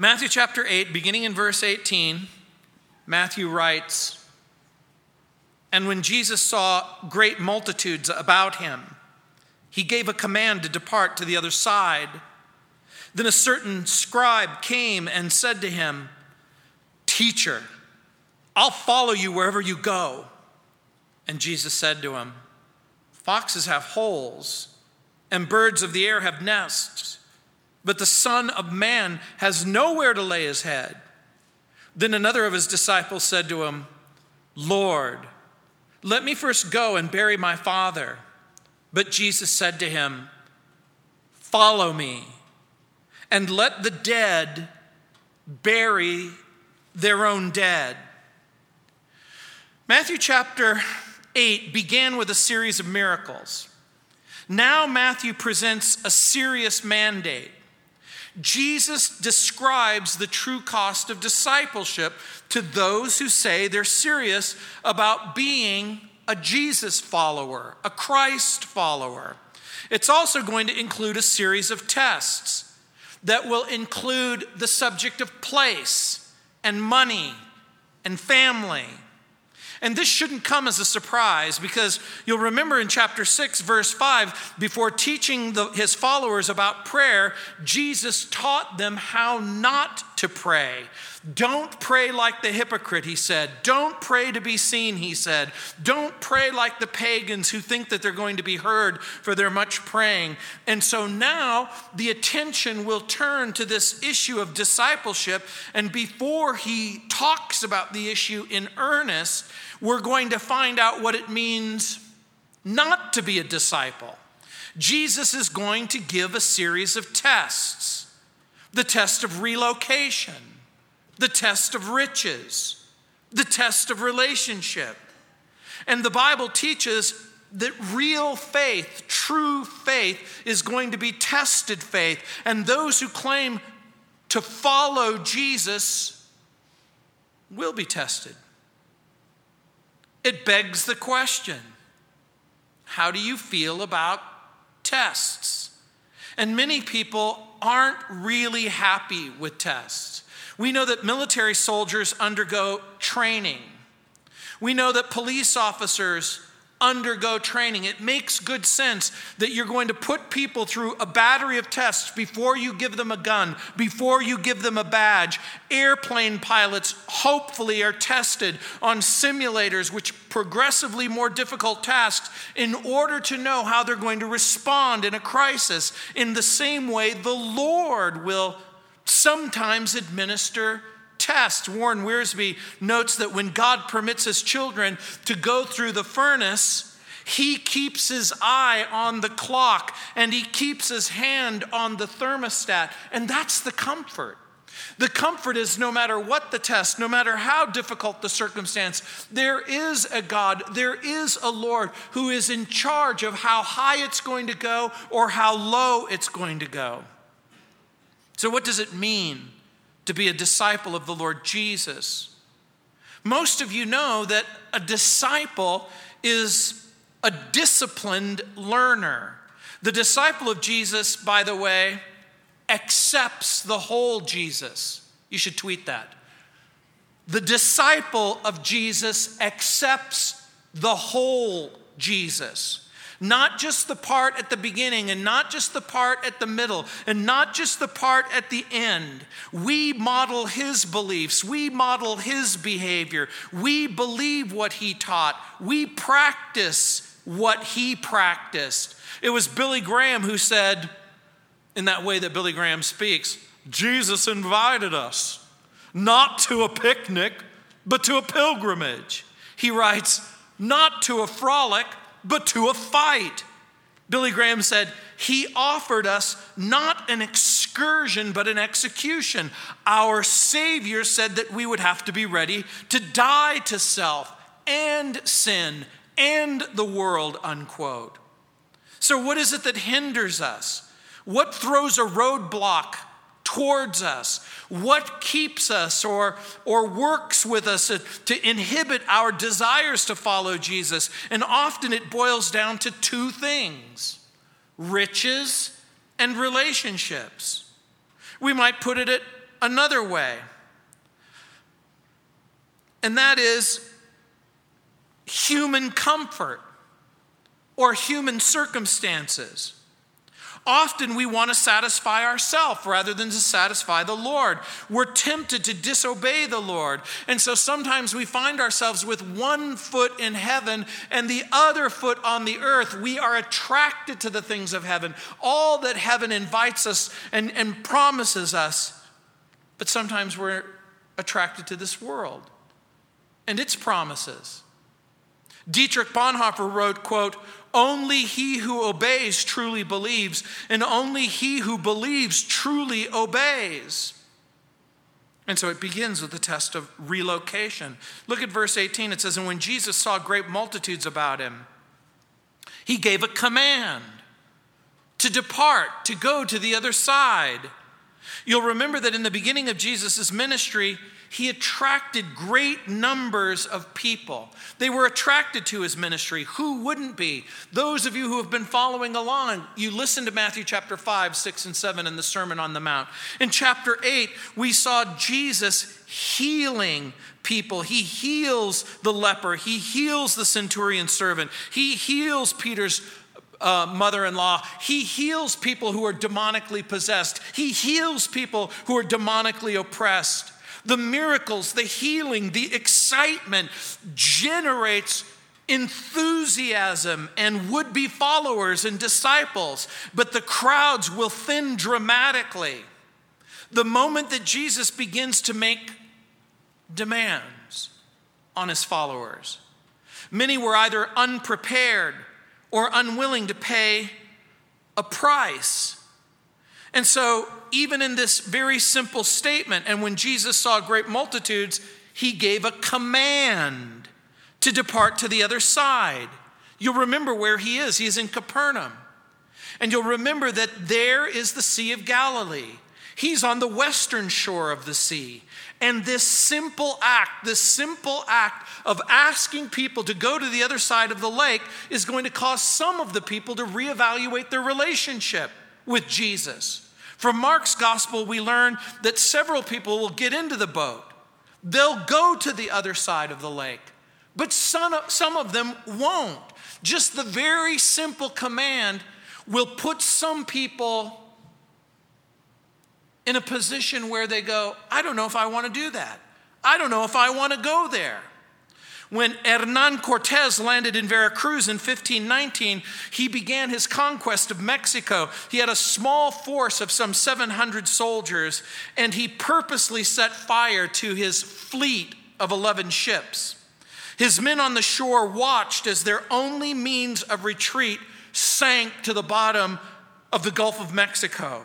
Matthew chapter 8, beginning in verse 18, Matthew writes And when Jesus saw great multitudes about him, he gave a command to depart to the other side. Then a certain scribe came and said to him, Teacher, I'll follow you wherever you go. And Jesus said to him, Foxes have holes, and birds of the air have nests, but the Son of Man has nowhere to lay his head. Then another of his disciples said to him, Lord, let me first go and bury my father. But Jesus said to him, Follow me, and let the dead bury their own dead. Matthew chapter 8 began with a series of miracles. Now, Matthew presents a serious mandate. Jesus describes the true cost of discipleship to those who say they're serious about being a Jesus follower, a Christ follower. It's also going to include a series of tests that will include the subject of place and money and family and this shouldn't come as a surprise because you'll remember in chapter 6, verse 5, before teaching the, his followers about prayer, Jesus taught them how not to pray. Don't pray like the hypocrite, he said. Don't pray to be seen, he said. Don't pray like the pagans who think that they're going to be heard for their much praying. And so now the attention will turn to this issue of discipleship. And before he talks about the issue in earnest, we're going to find out what it means not to be a disciple. Jesus is going to give a series of tests the test of relocation, the test of riches, the test of relationship. And the Bible teaches that real faith, true faith, is going to be tested faith. And those who claim to follow Jesus will be tested. It begs the question how do you feel about tests? And many people aren't really happy with tests. We know that military soldiers undergo training. We know that police officers undergo training. It makes good sense that you're going to put people through a battery of tests before you give them a gun, before you give them a badge. Airplane pilots hopefully are tested on simulators, which progressively more difficult tasks, in order to know how they're going to respond in a crisis. In the same way, the Lord will sometimes administer test. Warren Wiersbe notes that when God permits his children to go through the furnace, he keeps his eye on the clock and he keeps his hand on the thermostat. And that's the comfort. The comfort is no matter what the test, no matter how difficult the circumstance, there is a God, there is a Lord who is in charge of how high it's going to go or how low it's going to go. So, what does it mean to be a disciple of the Lord Jesus. Most of you know that a disciple is a disciplined learner. The disciple of Jesus, by the way, accepts the whole Jesus. You should tweet that. The disciple of Jesus accepts the whole Jesus. Not just the part at the beginning and not just the part at the middle and not just the part at the end. We model his beliefs, we model his behavior, we believe what he taught, we practice what he practiced. It was Billy Graham who said, in that way that Billy Graham speaks, Jesus invited us not to a picnic, but to a pilgrimage. He writes, not to a frolic, but to a fight. Billy Graham said, He offered us not an excursion, but an execution. Our Savior said that we would have to be ready to die to self and sin and the world, unquote. So, what is it that hinders us? What throws a roadblock towards us? What keeps us or, or works with us to, to inhibit our desires to follow Jesus? And often it boils down to two things riches and relationships. We might put it another way. And that is human comfort or human circumstances. Often we want to satisfy ourselves rather than to satisfy the Lord. We're tempted to disobey the Lord. And so sometimes we find ourselves with one foot in heaven and the other foot on the earth. We are attracted to the things of heaven, all that heaven invites us and, and promises us. But sometimes we're attracted to this world and its promises. Dietrich Bonhoeffer wrote, quote, only he who obeys truly believes, and only he who believes truly obeys. And so it begins with the test of relocation. Look at verse 18. It says, And when Jesus saw great multitudes about him, he gave a command to depart, to go to the other side. You'll remember that in the beginning of Jesus' ministry, he attracted great numbers of people. They were attracted to his ministry. Who wouldn't be? Those of you who have been following along, you listen to Matthew chapter 5, 6, and 7 in the Sermon on the Mount. In chapter 8, we saw Jesus healing people. He heals the leper, he heals the centurion servant, he heals Peter's uh, mother in law. He heals people who are demonically possessed. He heals people who are demonically oppressed the miracles, the healing, the excitement generates enthusiasm and would be followers and disciples, but the crowds will thin dramatically. The moment that Jesus begins to make demands on his followers, many were either unprepared or unwilling to pay a price. And so even in this very simple statement, and when Jesus saw great multitudes, he gave a command to depart to the other side. You'll remember where he is. He is in Capernaum. And you'll remember that there is the Sea of Galilee. He's on the western shore of the sea. And this simple act, this simple act of asking people to go to the other side of the lake is going to cause some of the people to reevaluate their relationship with Jesus. From Mark's gospel, we learn that several people will get into the boat. They'll go to the other side of the lake, but some, some of them won't. Just the very simple command will put some people in a position where they go, I don't know if I want to do that. I don't know if I want to go there. When Hernan Cortez landed in Veracruz in 1519, he began his conquest of Mexico. He had a small force of some 700 soldiers, and he purposely set fire to his fleet of 11 ships. His men on the shore watched as their only means of retreat sank to the bottom of the Gulf of Mexico.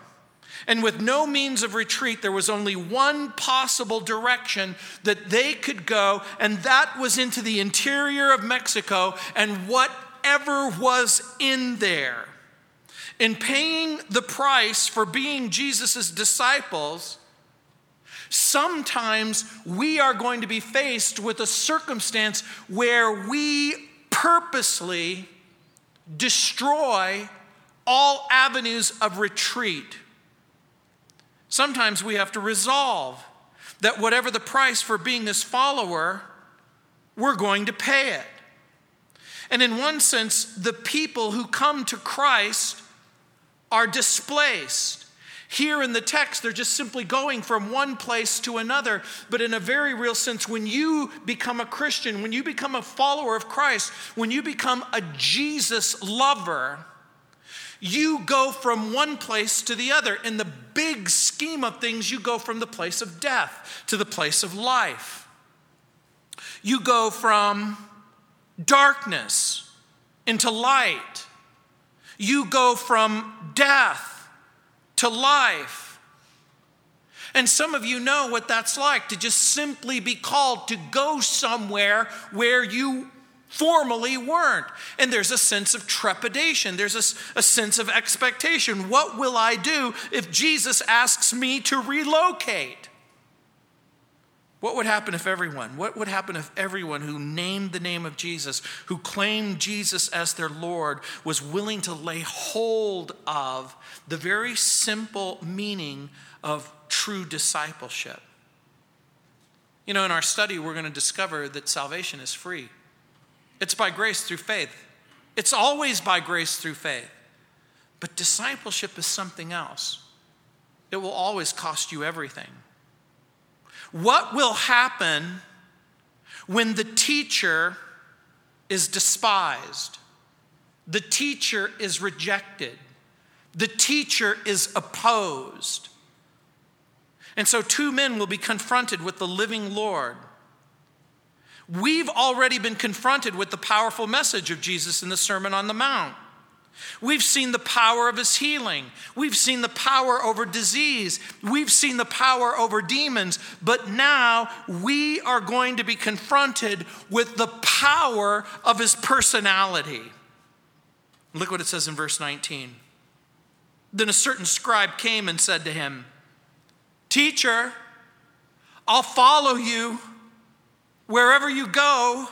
And with no means of retreat, there was only one possible direction that they could go, and that was into the interior of Mexico and whatever was in there. In paying the price for being Jesus' disciples, sometimes we are going to be faced with a circumstance where we purposely destroy all avenues of retreat Sometimes we have to resolve that whatever the price for being this follower, we're going to pay it. And in one sense, the people who come to Christ are displaced. Here in the text, they're just simply going from one place to another. But in a very real sense, when you become a Christian, when you become a follower of Christ, when you become a Jesus lover, you go from one place to the other. In the big scheme of things, you go from the place of death to the place of life. You go from darkness into light. You go from death to life. And some of you know what that's like to just simply be called to go somewhere where you formerly weren't. And there's a sense of trepidation, there's a, a, sense of expectation. What will I do if Jesus asks me to relocate? What would happen if everyone, what would happen if everyone who named the name of Jesus, who claimed Jesus as their Lord, was willing to lay hold of the very simple meaning of true discipleship. You know, in our study, we're going to discover that salvation is free. It's by grace through faith. It's always by grace through faith. But discipleship is something else. It will always cost you everything. What will happen when the teacher is despised? The teacher is rejected. The teacher is opposed. And so, two men will be confronted with the living Lord. We've already been confronted with the powerful message of Jesus in the Sermon on the Mount. We've seen the power of his healing. We've seen the power over disease. We've seen the power over demons. But now we are going to be confronted with the power of his personality. Look what it says in verse 19. Then a certain scribe came and said to him, Teacher, I'll follow you wherever you go.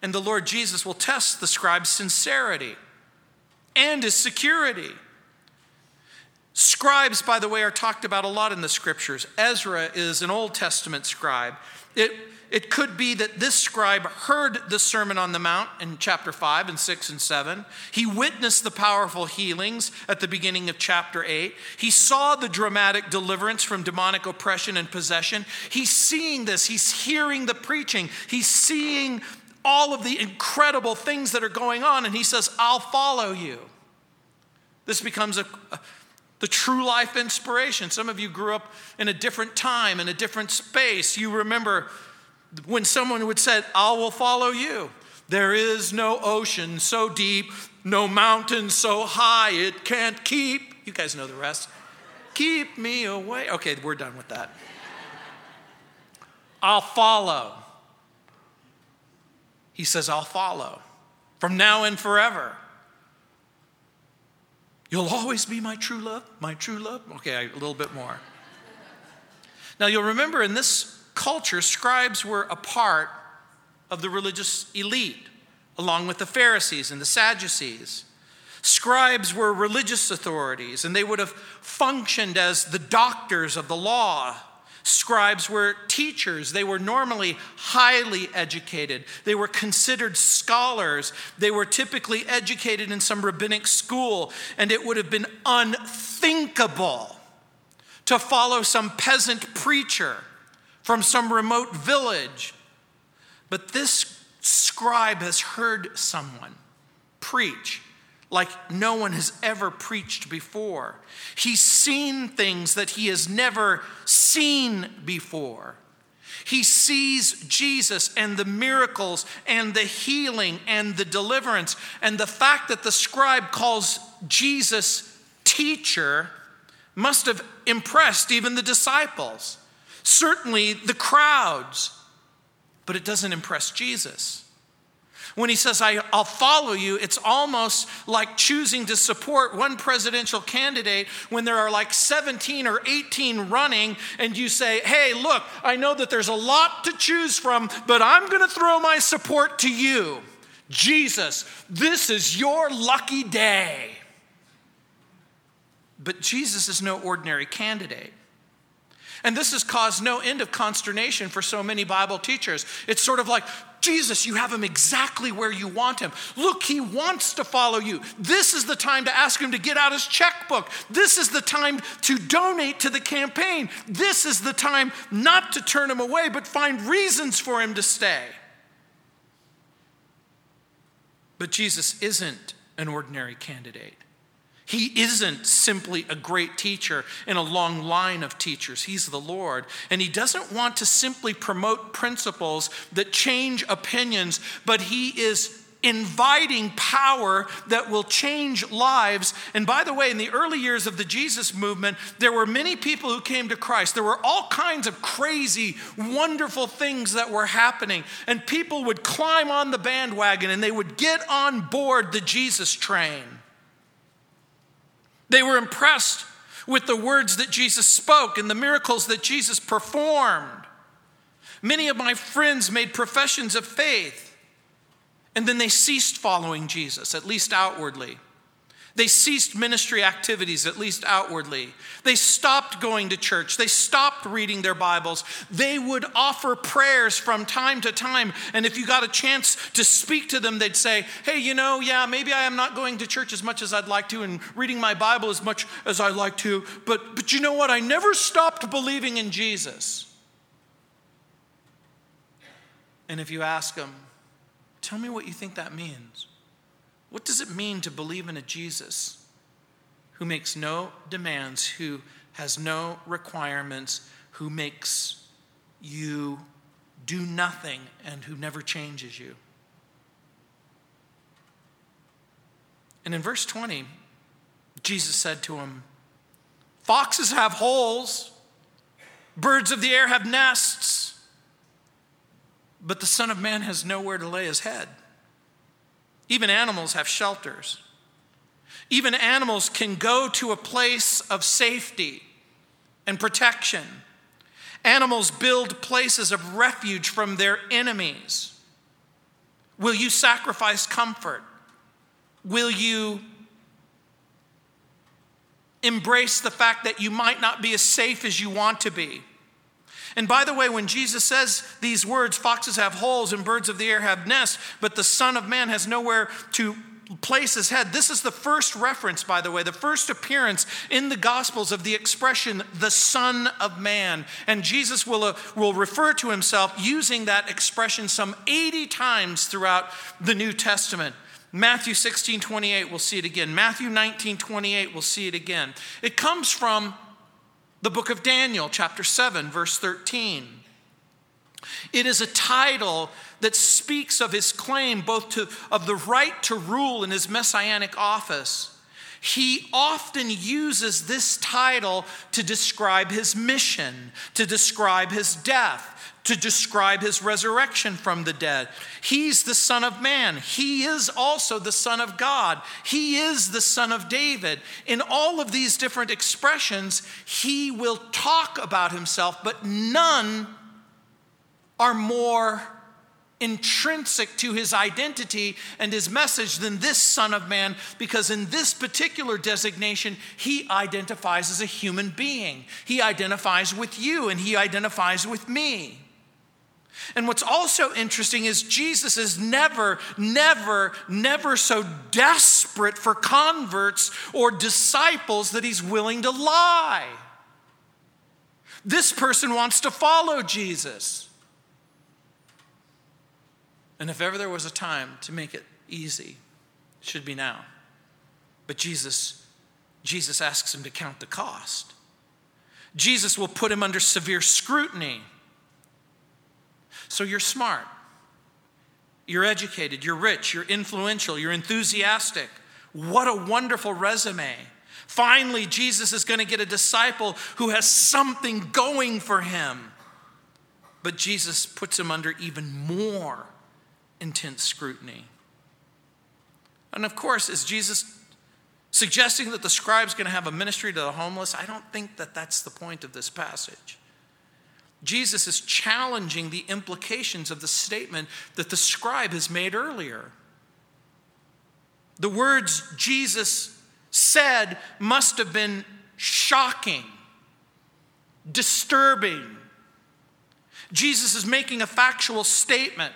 And the Lord Jesus will test the scribe's sincerity and his security. Scribes, by the way, are talked about a lot in the scriptures. Ezra is an Old Testament scribe. It, it could be that this scribe heard the Sermon on the Mount in chapter 5 and 6 and 7. He witnessed the powerful healings at the beginning of chapter 8. He saw the dramatic deliverance from demonic oppression and possession. He's seeing this, he's hearing the preaching, he's seeing all of the incredible things that are going on, and he says, I'll follow you. This becomes a, a the true life inspiration. Some of you grew up in a different time, in a different space. You remember when someone would say, I will follow you. There is no ocean so deep, no mountain so high, it can't keep. You guys know the rest. Keep me away. Okay, we're done with that. I'll follow. He says, I'll follow from now and forever. You'll always be my true love, my true love. Okay, a little bit more. Now, you'll remember in this culture, scribes were a part of the religious elite, along with the Pharisees and the Sadducees. Scribes were religious authorities, and they would have functioned as the doctors of the law. Scribes were teachers. They were normally highly educated. They were considered scholars. They were typically educated in some rabbinic school, and it would have been unthinkable to follow some peasant preacher from some remote village. But this scribe has heard someone preach like no one has ever preached before. He's seen things that he has never seen before. He sees Jesus and the miracles and the healing and the deliverance. And the fact that the scribe calls Jesus teacher must have impressed even the disciples certainly the crowds, but it doesn't impress Jesus. When he says, I, will follow you, it's almost like choosing to support one presidential candidate when there are like 17 or 18 running, and you say, Hey, look, I know that there's a lot to choose from, but I'm going to throw my support to you. Jesus, this is your lucky day. But Jesus is no ordinary candidate. And this has caused no end of consternation for so many Bible teachers. It's sort of like, Jesus, you have him exactly where you want him. Look, he wants to follow you. This is the time to ask him to get out his checkbook. This is the time to donate to the campaign. This is the time not to turn him away, but find reasons for him to stay. But Jesus isn't an ordinary candidate. He isn't simply a great teacher in a long line of teachers. He's the Lord. And He doesn't want to simply promote principles that change opinions, but He is inviting power that will change lives. And by the way, in the early years of the Jesus movement, there were many people who came to Christ. There were all kinds of crazy, wonderful things that were happening. And people would climb on the bandwagon and they would get on board the Jesus train. They were impressed with the words that Jesus spoke and the miracles that Jesus performed. Many of my friends made professions of faith, and then they ceased following Jesus, at least outwardly. They ceased ministry activities, at least outwardly. They stopped going to church. They stopped reading their Bibles. They would offer prayers from time to time. And if you got a chance to speak to them, they'd say, Hey, you know, yeah, maybe I am not going to church as much as I'd like to and reading my Bible as much as I'd like to. But, but you know what? I never stopped believing in Jesus. And if you ask them, Tell me what you think that means. What does it mean to believe in a Jesus who makes no demands, who has no requirements, who makes you do nothing, and who never changes you? And in verse 20, Jesus said to him, Foxes have holes, birds of the air have nests, but the Son of Man has nowhere to lay his head. Even animals have shelters. Even animals can go to a place of safety and protection. Animals build places of refuge from their enemies. Will you sacrifice comfort? Will you embrace the fact that you might not be as safe as you want to be? And by the way, when Jesus says these words, foxes have holes and birds of the air have nests, but the Son of Man has nowhere to place his head. This is the first reference, by the way, the first appearance in the Gospels of the expression, the Son of Man. And Jesus will, uh, will refer to himself using that expression some 80 times throughout the New Testament. Matthew 16, 28, we'll see it again. Matthew 19, 28, we'll see it again. It comes from the book of Daniel, chapter 7, verse 13. It is a title that speaks of his claim both to, of the right to rule in his messianic office. He often uses this title to describe his mission, to describe his death, to describe his resurrection from the dead. He's the Son of Man. He is also the Son of God. He is the Son of David. In all of these different expressions, he will talk about himself, but none are more intrinsic to his identity and his message than this Son of Man, because in this particular designation, he identifies as a human being. He identifies with you and he identifies with me. And what's also interesting is Jesus is never, never, never so desperate for converts or disciples that he's willing to lie. This person wants to follow Jesus. And if ever there was a time to make it easy, it should be now. But Jesus, Jesus asks him to count the cost. Jesus will put him under severe scrutiny. So you're smart, you're educated, you're rich, you're influential, you're enthusiastic. What a wonderful resume. Finally, Jesus is going to get a disciple who has something going for him. But Jesus puts him under even more intense scrutiny. And of course, is Jesus suggesting that the scribe's going to have a ministry to the homeless? I don't think that that's the point of this passage. Jesus is challenging the implications of the statement that the scribe has made earlier. The words Jesus said must have been shocking, disturbing. Jesus is making a factual statement.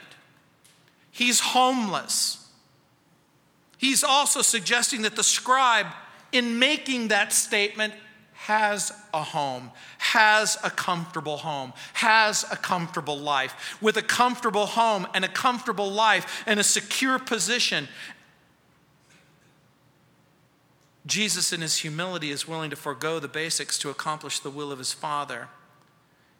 He's homeless. He's also suggesting that the scribe, in making that statement, has a home, has a comfortable home, has a comfortable life. With a comfortable home and a comfortable life and a secure position, Jesus, in his humility, is willing to forego the basics to accomplish the will of his Father.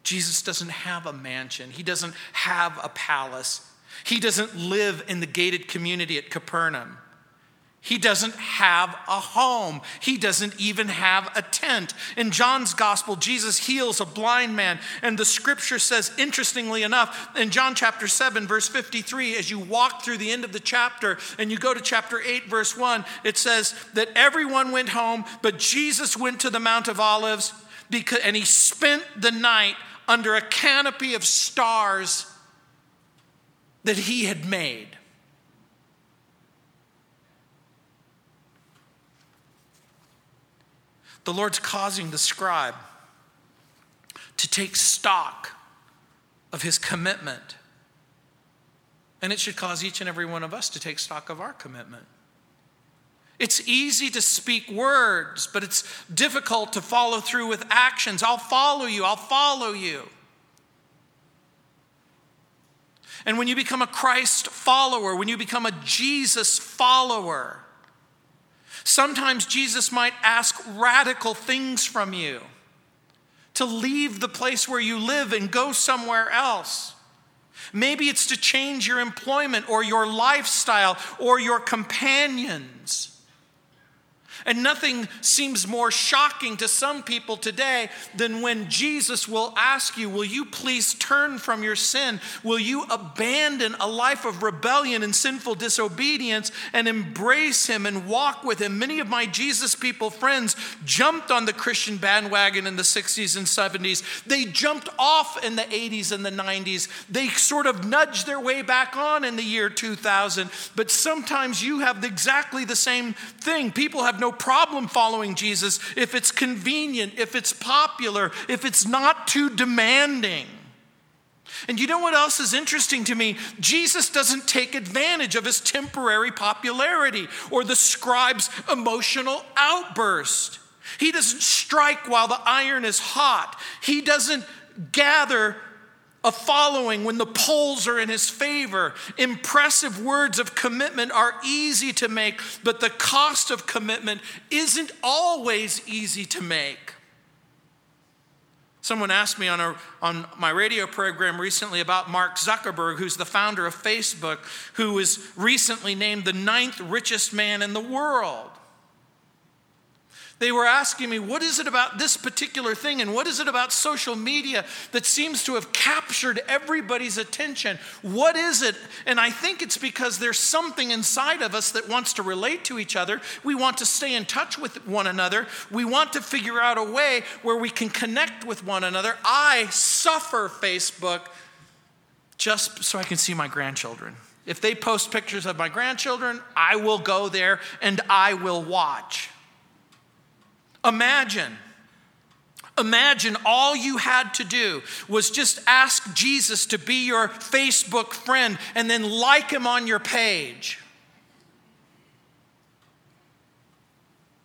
Jesus doesn't have a mansion, he doesn't have a palace, he doesn't live in the gated community at Capernaum. He doesn't have a home. He doesn't even have a tent. In John's gospel, Jesus heals a blind man. And the scripture says, interestingly enough, in John chapter 7, verse 53, as you walk through the end of the chapter and you go to chapter 8, verse 1, it says that everyone went home, but Jesus went to the Mount of Olives because, and he spent the night under a canopy of stars that he had made. The Lord's causing the scribe to take stock of his commitment. And it should cause each and every one of us to take stock of our commitment. It's easy to speak words, but it's difficult to follow through with actions. I'll follow you, I'll follow you. And when you become a Christ follower, when you become a Jesus follower, sometimes Jesus might ask radical things from you to leave the place where you live and go somewhere else. Maybe it's to change your employment or your lifestyle or your companions. And nothing seems more shocking to some people today than when Jesus will ask you, Will you please turn from your sin? Will you abandon a life of rebellion and sinful disobedience and embrace Him and walk with Him? Many of my Jesus people friends jumped on the Christian bandwagon in the 60s and 70s. They jumped off in the 80s and the 90s. They sort of nudged their way back on in the year 2000. But sometimes you have exactly the same thing. People have no problem following Jesus if it's convenient, if it's popular, if it's not too demanding. And you know what else is interesting to me? Jesus doesn't take advantage of his temporary popularity or the scribe's emotional outburst. He doesn't strike while the iron is hot. He doesn't gather a following when the polls are in his favor. Impressive words of commitment are easy to make, but the cost of commitment isn't always easy to make. Someone asked me on, a, on my radio program recently about Mark Zuckerberg, who's the founder of Facebook, who was recently named the ninth richest man in the world. They were asking me, what is it about this particular thing and what is it about social media that seems to have captured everybody's attention? What is it? And I think it's because there's something inside of us that wants to relate to each other. We want to stay in touch with one another. We want to figure out a way where we can connect with one another. I suffer Facebook just so I can see my grandchildren. If they post pictures of my grandchildren, I will go there and I will watch. Imagine. Imagine all you had to do was just ask Jesus to be your Facebook friend and then like him on your page.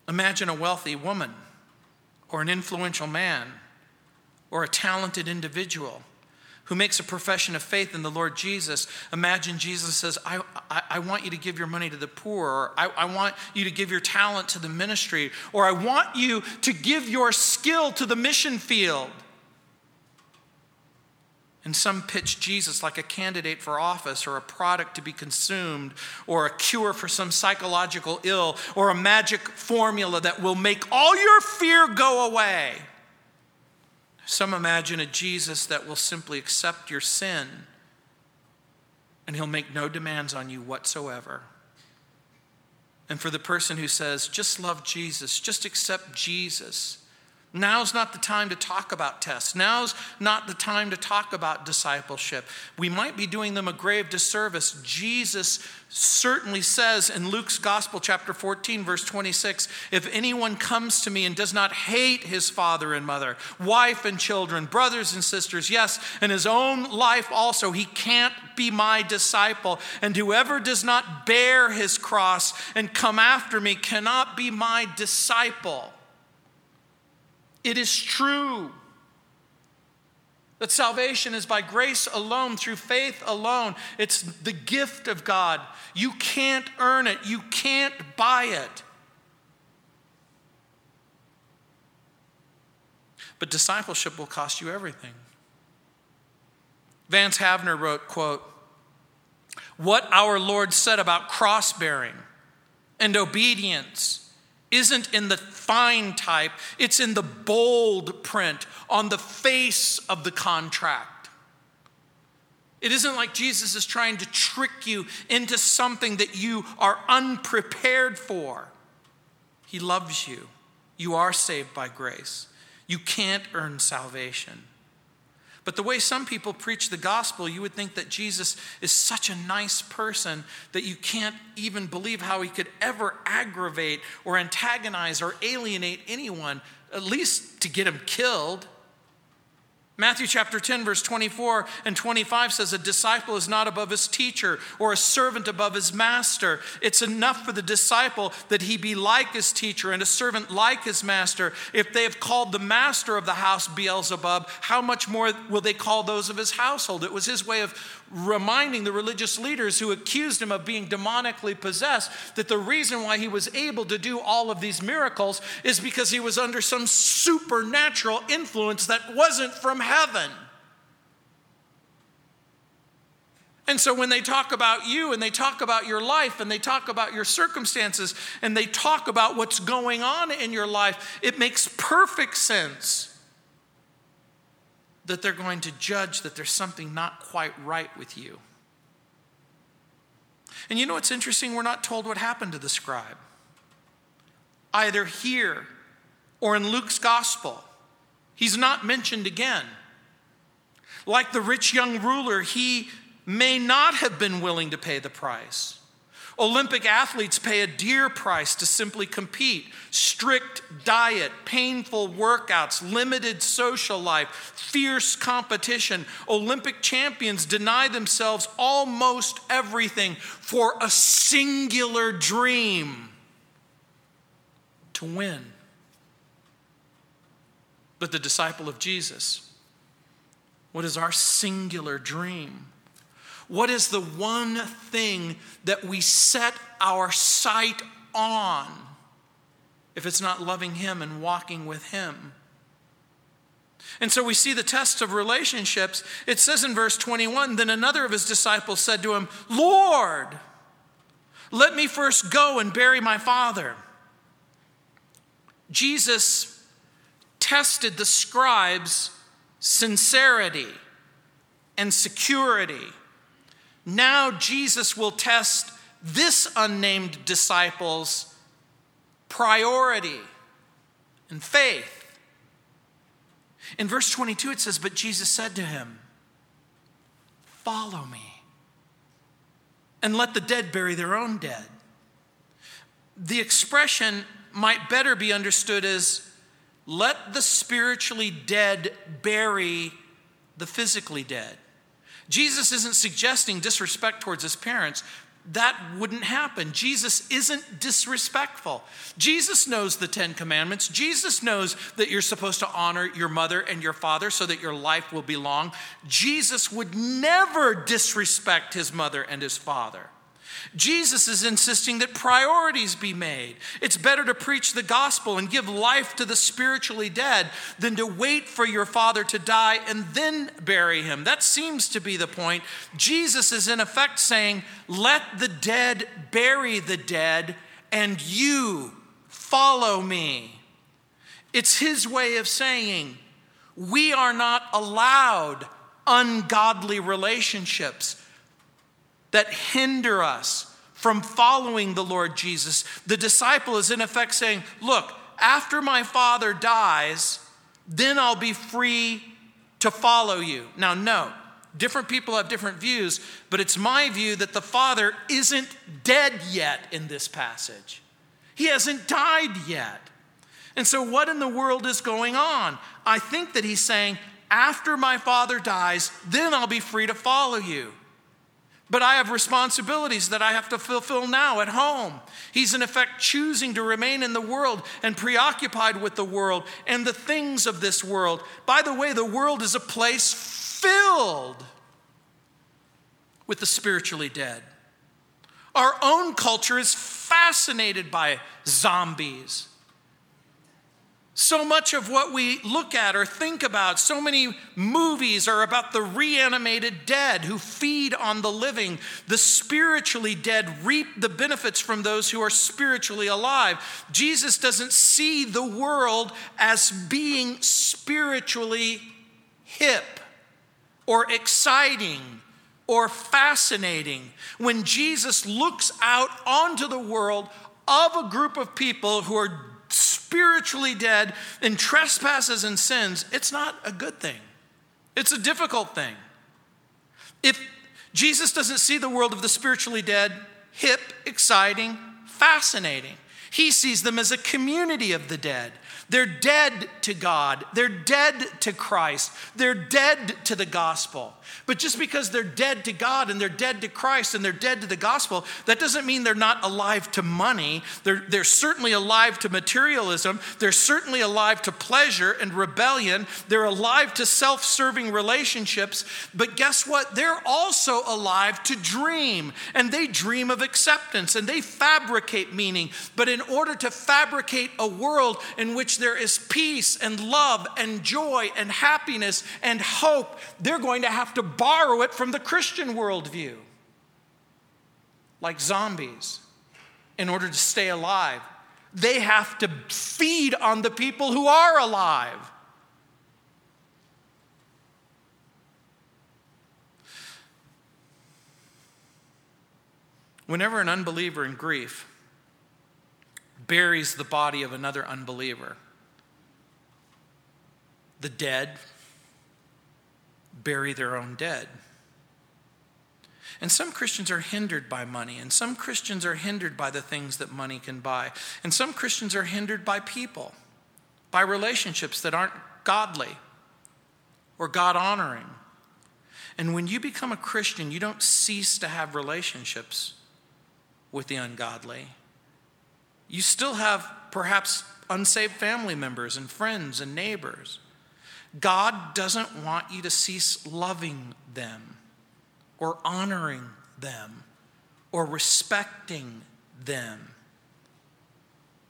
Imagine a wealthy woman or an influential man or a talented individual who makes a profession of faith in the Lord Jesus, imagine Jesus says, I, I, I want you to give your money to the poor, or I, I want you to give your talent to the ministry, or I want you to give your skill to the mission field. And some pitch Jesus like a candidate for office or a product to be consumed or a cure for some psychological ill or a magic formula that will make all your fear go away. Some imagine a Jesus that will simply accept your sin and he'll make no demands on you whatsoever. And for the person who says, just love Jesus, just accept Jesus, Now's not the time to talk about tests. Now's not the time to talk about discipleship. We might be doing them a grave disservice. Jesus certainly says in Luke's Gospel, chapter 14, verse 26 if anyone comes to me and does not hate his father and mother, wife and children, brothers and sisters, yes, and his own life also, he can't be my disciple. And whoever does not bear his cross and come after me cannot be my disciple. It is true that salvation is by grace alone, through faith alone. It's the gift of God. You can't earn it, you can't buy it. But discipleship will cost you everything. Vance Havner wrote, quote, what our Lord said about cross bearing and obedience isn't in the fine type, it's in the bold print on the face of the contract. It isn't like Jesus is trying to trick you into something that you are unprepared for. He loves you. You are saved by grace. You can't earn salvation. But the way some people preach the gospel, you would think that Jesus is such a nice person that you can't even believe how he could ever aggravate or antagonize or alienate anyone, at least to get him killed. Matthew chapter 10, verse 24 and 25 says, A disciple is not above his teacher or a servant above his master. It's enough for the disciple that he be like his teacher and a servant like his master. If they have called the master of the house Beelzebub, how much more will they call those of his household? It was his way of reminding the religious leaders who accused him of being demonically possessed that the reason why he was able to do all of these miracles is because he was under some supernatural influence that wasn't from heaven. And so when they talk about you and they talk about your life and they talk about your circumstances and they talk about what's going on in your life, it makes perfect sense that they're going to judge that there's something not quite right with you. And you know what's interesting? We're not told what happened to the scribe. Either here or in Luke's gospel, he's not mentioned again. Like the rich young ruler, he may not have been willing to pay the price. Olympic athletes pay a dear price to simply compete. Strict diet, painful workouts, limited social life, fierce competition. Olympic champions deny themselves almost everything for a singular dream to win. But the disciple of Jesus, what is our singular dream? What is the one thing that we set our sight on if it's not loving Him and walking with Him? And so we see the test of relationships. It says in verse 21 Then another of his disciples said to him, Lord, let me first go and bury my father. Jesus tested the scribes' sincerity and security now Jesus will test this unnamed disciple's priority and faith. In verse 22, it says, But Jesus said to him, Follow me, and let the dead bury their own dead. The expression might better be understood as let the spiritually dead bury the physically dead. Jesus isn't suggesting disrespect towards his parents. That wouldn't happen. Jesus isn't disrespectful. Jesus knows the Ten Commandments. Jesus knows that you're supposed to honor your mother and your father so that your life will be long. Jesus would never disrespect his mother and his father. Jesus is insisting that priorities be made. It's better to preach the gospel and give life to the spiritually dead than to wait for your father to die and then bury him. That seems to be the point. Jesus is in effect saying, Let the dead bury the dead, and you follow me. It's his way of saying, We are not allowed ungodly relationships that hinder us from following the Lord Jesus. The disciple is in effect saying, Look, after my father dies, then I'll be free to follow you. Now, no, different people have different views, but it's my view that the father isn't dead yet in this passage. He hasn't died yet. And so, what in the world is going on? I think that he's saying, after my father dies, then I'll be free to follow you but I have responsibilities that I have to fulfill now at home. He's in effect choosing to remain in the world and preoccupied with the world and the things of this world. By the way, the world is a place filled with the spiritually dead. Our own culture is fascinated by zombies so much of what we look at or think about, so many movies are about the reanimated dead who feed on the living. The spiritually dead reap the benefits from those who are spiritually alive. Jesus doesn't see the world as being spiritually hip or exciting or fascinating. When Jesus looks out onto the world of a group of people who are spiritually dead in trespasses and sins, it's not a good thing. It's a difficult thing. If Jesus doesn't see the world of the spiritually dead hip, exciting, fascinating, he sees them as a community of the dead. They're dead to God. They're dead to Christ. They're dead to the gospel. But just because they're dead to God and they're dead to Christ and they're dead to the gospel, that doesn't mean they're not alive to money. They're, they're certainly alive to materialism. They're certainly alive to pleasure and rebellion. They're alive to self serving relationships. But guess what? They're also alive to dream. And they dream of acceptance and they fabricate meaning. But in order to fabricate a world in which there is peace and love and joy and happiness and hope, they're going to have to borrow it from the Christian worldview. Like zombies, in order to stay alive, they have to feed on the people who are alive. Whenever an unbeliever in grief buries the body of another unbeliever, the dead bury their own dead. And some Christians are hindered by money, and some Christians are hindered by the things that money can buy, and some Christians are hindered by people, by relationships that aren't godly or God honoring. And when you become a Christian, you don't cease to have relationships with the ungodly. You still have perhaps unsaved family members and friends and neighbors. God doesn't want you to cease loving them or honoring them or respecting them.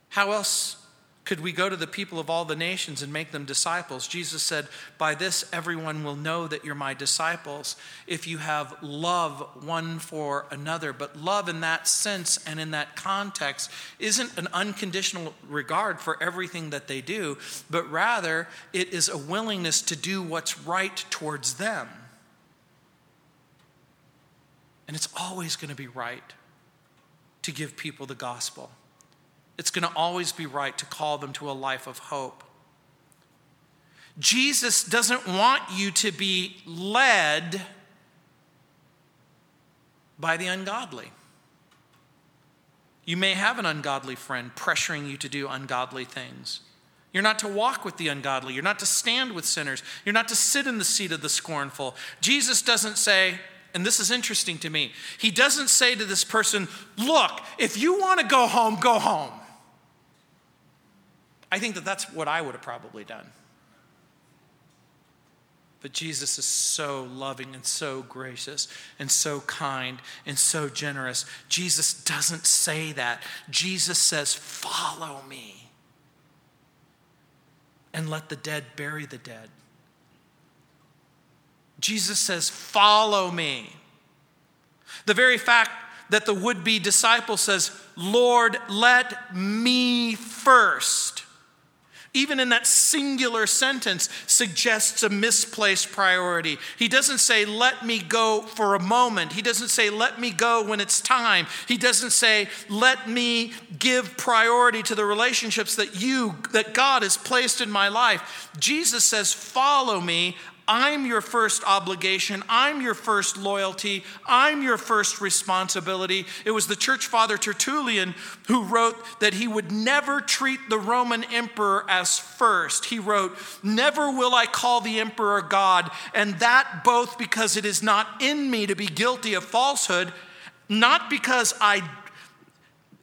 How else could we go to the people of all the nations and make them disciples? Jesus said, By this everyone will know that you're my disciples if you have love one for another. But love in that sense and in that context isn't an unconditional regard for everything that they do, but rather it is a willingness to do what's right towards them. And it's always going to be right to give people the gospel. It's going to always be right to call them to a life of hope. Jesus doesn't want you to be led by the ungodly. You may have an ungodly friend pressuring you to do ungodly things. You're not to walk with the ungodly. You're not to stand with sinners. You're not to sit in the seat of the scornful. Jesus doesn't say, and this is interesting to me, he doesn't say to this person, Look, if you want to go home, go home. I think that that's what I would have probably done. But Jesus is so loving and so gracious and so kind and so generous. Jesus doesn't say that. Jesus says, Follow me and let the dead bury the dead. Jesus says, Follow me. The very fact that the would be disciple says, Lord, let me first even in that singular sentence, suggests a misplaced priority. He doesn't say, let me go for a moment. He doesn't say, let me go when it's time. He doesn't say, let me give priority to the relationships that you, that God has placed in my life. Jesus says, follow me. I'm your first obligation. I'm your first loyalty. I'm your first responsibility. It was the church father Tertullian who wrote that he would never treat the Roman emperor as first. He wrote, Never will I call the emperor God, and that both because it is not in me to be guilty of falsehood, not because I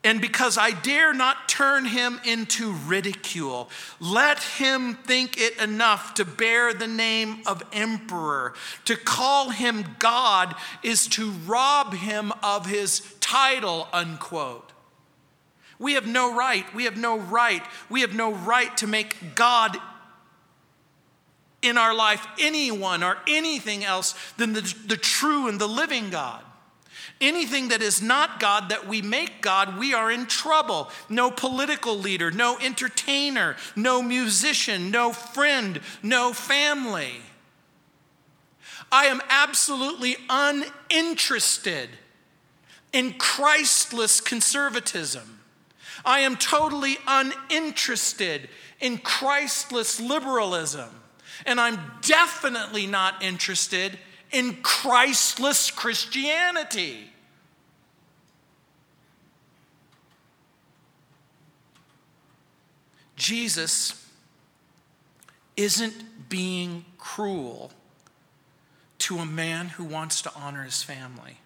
and because I dare not turn him into ridicule, let him think it enough to bear the name of emperor. To call him God is to rob him of his title, unquote. We have no right, we have no right, we have no right to make God in our life anyone or anything else than the, the true and the living God. Anything that is not God that we make God, we are in trouble. No political leader, no entertainer, no musician, no friend, no family. I am absolutely uninterested in Christless conservatism. I am totally uninterested in Christless liberalism. And I'm definitely not interested in Christless Christianity. Jesus isn't being cruel to a man who wants to honor his family.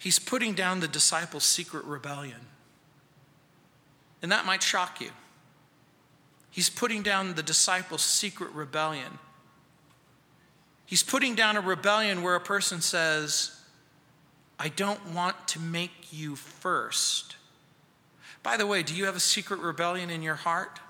He's putting down the disciples' secret rebellion. And that might shock you. He's putting down the disciples' secret rebellion. He's putting down a rebellion where a person says, I don't want to make you first. By the way, do you have a secret rebellion in your heart?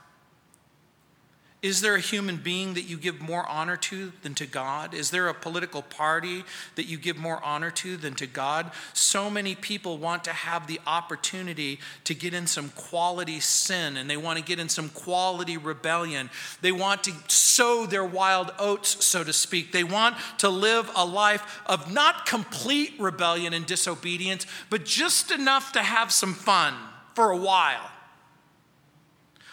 Is there a human being that you give more honor to than to God? Is there a political party that you give more honor to than to God? So many people want to have the opportunity to get in some quality sin and they want to get in some quality rebellion. They want to sow their wild oats, so to speak. They want to live a life of not complete rebellion and disobedience, but just enough to have some fun for a while.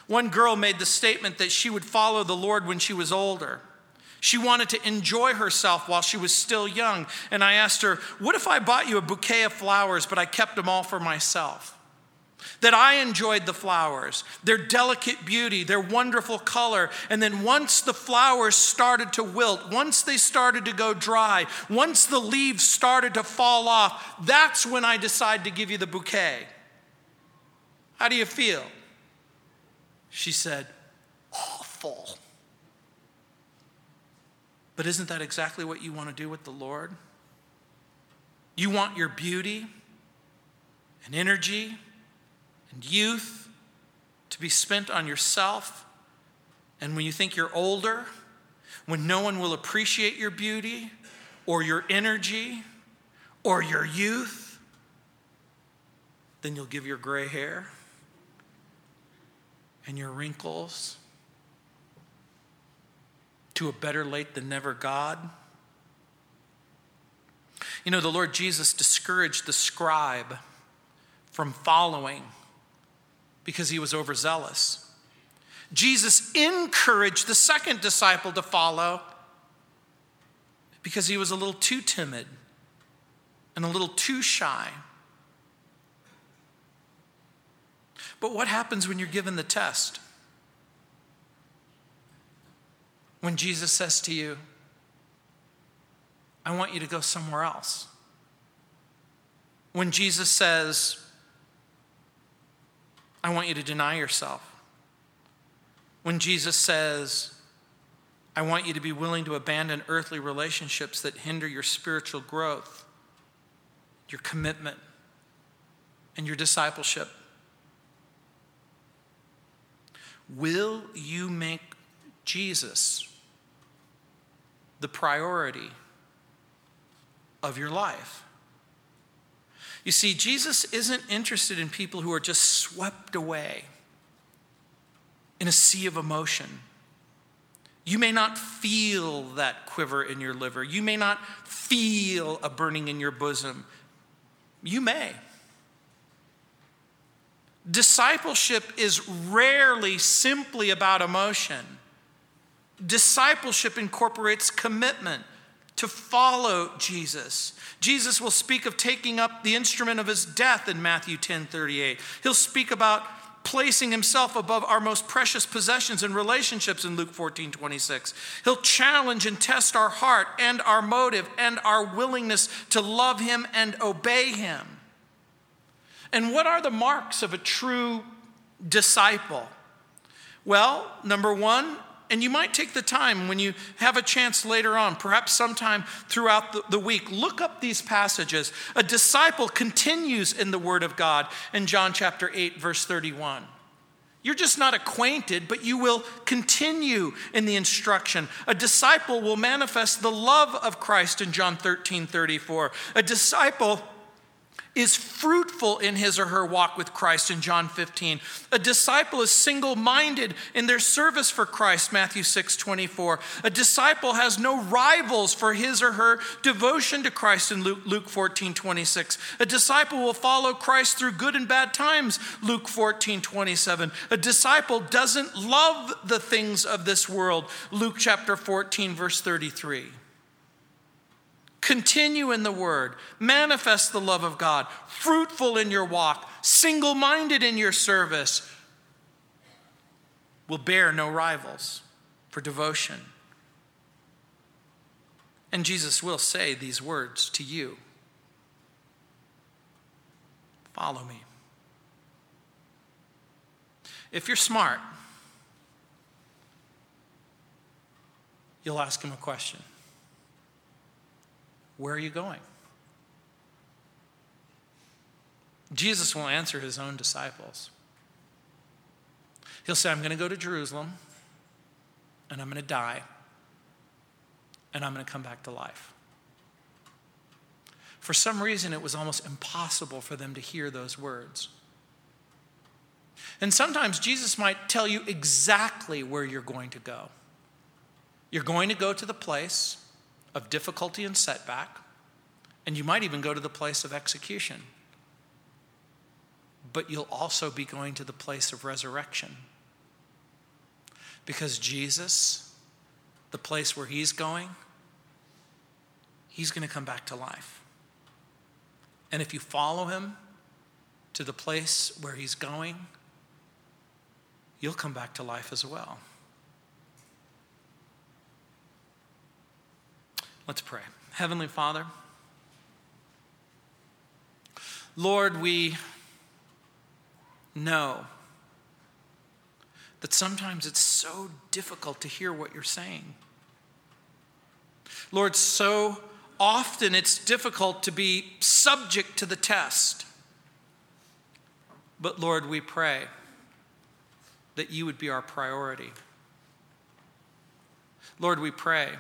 One girl made the statement that she would follow the Lord when she was older. She wanted to enjoy herself while she was still young. And I asked her, What if I bought you a bouquet of flowers, but I kept them all for myself? That I enjoyed the flowers, their delicate beauty, their wonderful color. And then once the flowers started to wilt, once they started to go dry, once the leaves started to fall off, that's when I decide to give you the bouquet. How do you feel? She said, Awful. But isn't that exactly what you want to do with the Lord? You want your beauty and energy and youth to be spent on yourself. And when you think you're older, when no one will appreciate your beauty or your energy or your youth, then you'll give your gray hair and your wrinkles to a better late than never God? You know, the Lord Jesus discouraged the scribe from following because he was overzealous. Jesus encouraged the second disciple to follow because he was a little too timid and a little too shy. But what happens when you're given the test? When Jesus says to you, I want you to go somewhere else. When Jesus says, I want you to deny yourself. When Jesus says, I want you to be willing to abandon earthly relationships that hinder your spiritual growth, your commitment, and your discipleship. Will you make Jesus the priority of your life? You see, Jesus isn't interested in people who are just swept away in a sea of emotion. You may not feel that quiver in your liver. You may not feel a burning in your bosom. You may. Discipleship is rarely simply about emotion. Discipleship incorporates commitment to follow Jesus. Jesus will speak of taking up the instrument of his death in Matthew 10 38. He'll speak about placing himself above our most precious possessions and relationships in Luke 14 26. He'll challenge and test our heart and our motive and our willingness to love him and obey him. And what are the marks of a true disciple? Well, number one, and you might take the time when you have a chance later on, perhaps sometime throughout the, the, week, look up these passages. A disciple continues in the Word of God in John chapter 8, verse 31. You're just not acquainted, but you will continue in the instruction. A disciple will manifest the love of Christ in John 13, 34. A disciple is fruitful in his or her walk with Christ in John 15. A disciple is single minded in their service for Christ, Matthew 6 24. A disciple has no rivals for his or her devotion to Christ in Luke, Luke 14 26. A disciple will follow Christ through good and bad times, Luke 14 27. A disciple doesn't love the things of this world, Luke chapter 14, verse 33. Continue in the word, manifest the love of God, fruitful in your walk, single minded in your service, will bear no rivals for devotion. And Jesus will say these words to you. Follow me. If you're smart, you'll ask him a question Where are you going? Jesus will answer his own disciples. He'll say, I'm going to go to Jerusalem and I'm going to die and I'm going to come back to life. For some reason, it was almost impossible for them to hear those words. And sometimes Jesus might tell you exactly where you're going to go. You're going to go to the place of difficulty and setback, and you might even go to the place of execution. But you'll also be going to the place of resurrection. Because Jesus, the place where he's going, he's going to come back to life. And if you follow him to the place where he's going, you'll come back to life as well. Let's pray. Heavenly Father, Lord, we know that sometimes it's so difficult to hear what you're saying. Lord, so often it's difficult to be subject to the test. But Lord, we pray that you would be our priority. Lord, we pray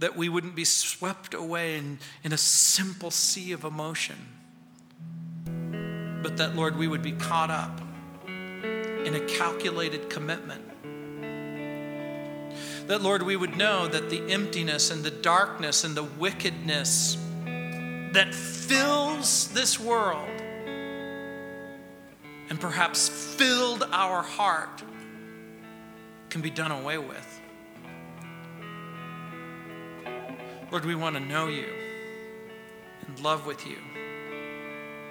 that we wouldn't be swept away in, in a simple sea of emotion, but that, Lord, we would be caught up in a calculated commitment. That, Lord, we would know that the emptiness and the darkness and the wickedness that fills this world and perhaps filled our heart can be done away with. Lord, we want to know you and love with you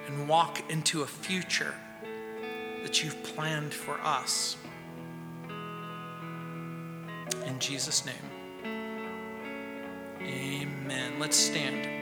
and walk into a future that you've planned for us. In Jesus' name, amen. Let's stand.